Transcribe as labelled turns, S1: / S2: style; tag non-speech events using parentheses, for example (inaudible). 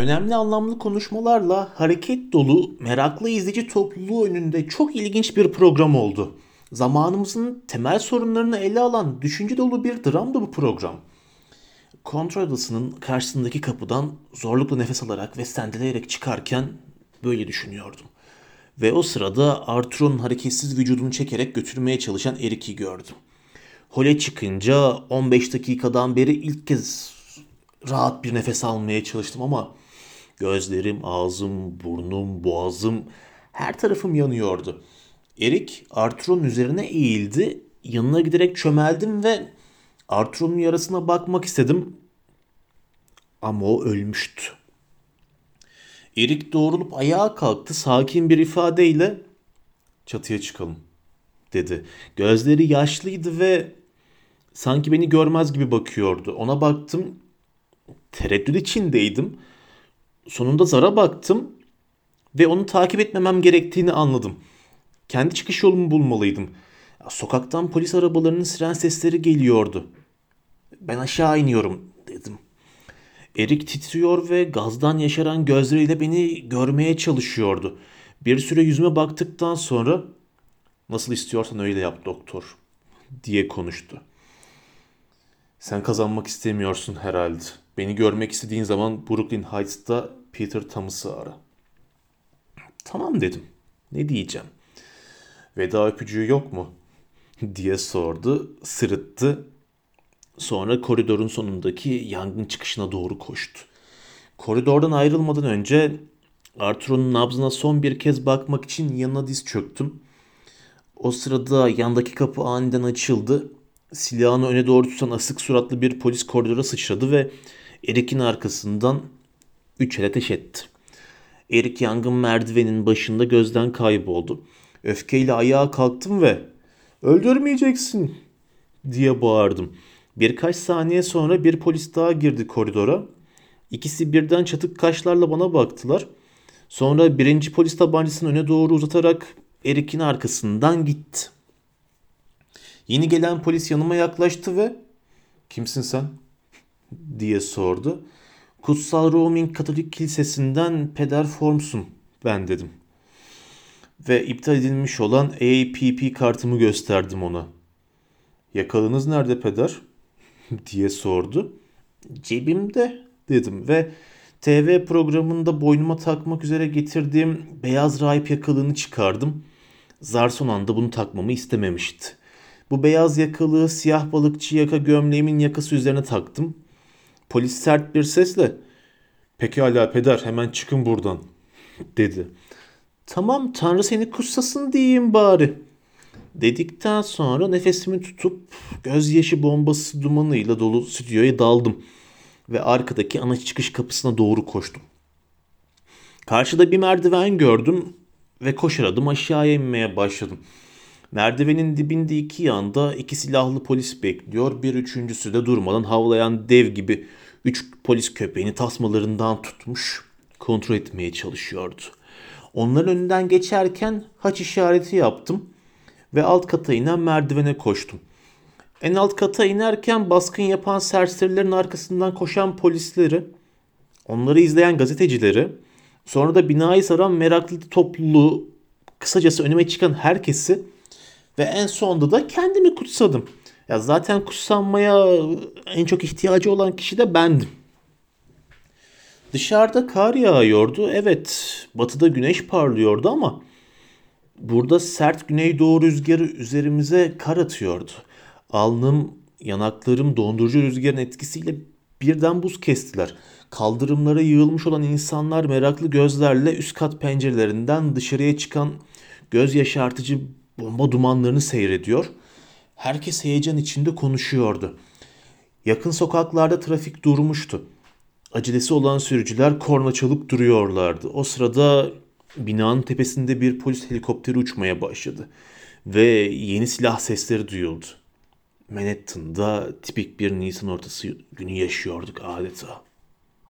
S1: Önemli anlamlı konuşmalarla hareket dolu, meraklı izleyici topluluğu önünde çok ilginç bir program oldu. Zamanımızın temel sorunlarını ele alan düşünce dolu bir dramdı bu program. Kontrol odasının karşısındaki kapıdan zorlukla nefes alarak ve sendeleyerek çıkarken böyle düşünüyordum. Ve o sırada Arthur'un hareketsiz vücudunu çekerek götürmeye çalışan Eric'i gördüm. Hole çıkınca 15 dakikadan beri ilk kez rahat bir nefes almaya çalıştım ama gözlerim, ağzım, burnum, boğazım her tarafım yanıyordu. Erik Arthur'un üzerine eğildi. Yanına giderek çömeldim ve Arthur'un yarasına bakmak istedim. Ama o ölmüştü. Erik doğrulup ayağa kalktı sakin bir ifadeyle çatıya çıkalım dedi. Gözleri yaşlıydı ve sanki beni görmez gibi bakıyordu. Ona baktım. Tereddüt içindeydim. Sonunda Zara baktım ve onu takip etmemem gerektiğini anladım. Kendi çıkış yolumu bulmalıydım. Sokaktan polis arabalarının siren sesleri geliyordu. Ben aşağı iniyorum dedim. Erik titriyor ve gazdan yaşaran gözleriyle beni görmeye çalışıyordu. Bir süre yüzüme baktıktan sonra nasıl istiyorsan öyle yap doktor diye konuştu. Sen kazanmak istemiyorsun herhalde. Beni görmek istediğin zaman Brooklyn Heights'ta Peter Thomas'ı ara. Tamam dedim. Ne diyeceğim? Veda öpücüğü yok mu? (laughs) diye sordu, sırıttı. Sonra koridorun sonundaki yangın çıkışına doğru koştu. Koridordan ayrılmadan önce Arthur'un nabzına son bir kez bakmak için yanına diz çöktüm. O sırada yandaki kapı aniden açıldı. Silahını öne doğru tutan asık suratlı bir polis koridora sıçradı ve Erik'in arkasından üç el ateş etti. Erik yangın merdivenin başında gözden kayboldu. Öfkeyle ayağa kalktım ve öldürmeyeceksin diye bağırdım. Birkaç saniye sonra bir polis daha girdi koridora. İkisi birden çatık kaşlarla bana baktılar. Sonra birinci polis tabancasını öne doğru uzatarak Erik'in arkasından gitti. Yeni gelen polis yanıma yaklaştı ve "Kimsin sen?" Diye sordu. Kutsal Roaming Katolik Kilisesi'nden Peder Forms'un ben dedim. Ve iptal edilmiş olan APP kartımı gösterdim ona. Yakalınız nerede peder? (laughs) diye sordu. Cebimde dedim ve TV programında boynuma takmak üzere getirdiğim beyaz rahip yakalığını çıkardım. Zar son anda bunu takmamı istememişti. Bu beyaz yakalığı siyah balıkçı yaka gömleğimin yakası üzerine taktım. Polis sert bir sesle "Pekala peder hemen çıkın buradan." dedi. "Tamam Tanrı seni kutsasın diyeyim bari." Dedikten sonra nefesimi tutup gözyaşı bombası dumanıyla dolu stüdyoya daldım ve arkadaki ana çıkış kapısına doğru koştum. Karşıda bir merdiven gördüm ve koşar adım aşağıya inmeye başladım. Merdivenin dibinde iki yanda iki silahlı polis bekliyor. Bir üçüncüsü de durmadan havlayan dev gibi üç polis köpeğini tasmalarından tutmuş kontrol etmeye çalışıyordu. Onların önünden geçerken haç işareti yaptım ve alt kata inen merdivene koştum. En alt kata inerken baskın yapan serserilerin arkasından koşan polisleri, onları izleyen gazetecileri, sonra da binayı saran meraklı topluluğu, kısacası önüme çıkan herkesi ve en sonunda da kendimi kutsadım. Ya zaten kutsanmaya en çok ihtiyacı olan kişi de bendim. Dışarıda kar yağıyordu. Evet, batıda güneş parlıyordu ama burada sert güneydoğu rüzgarı üzerimize kar atıyordu. Alnım, yanaklarım dondurucu rüzgarın etkisiyle birden buz kestiler. Kaldırımlara yığılmış olan insanlar meraklı gözlerle üst kat pencerelerinden dışarıya çıkan göz yaşartıcı bomba dumanlarını seyrediyor. Herkes heyecan içinde konuşuyordu. Yakın sokaklarda trafik durmuştu. Acelesi olan sürücüler korna çalıp duruyorlardı. O sırada binanın tepesinde bir polis helikopteri uçmaya başladı ve yeni silah sesleri duyuldu. Manhattan'da tipik bir Nisan ortası günü yaşıyorduk adeta.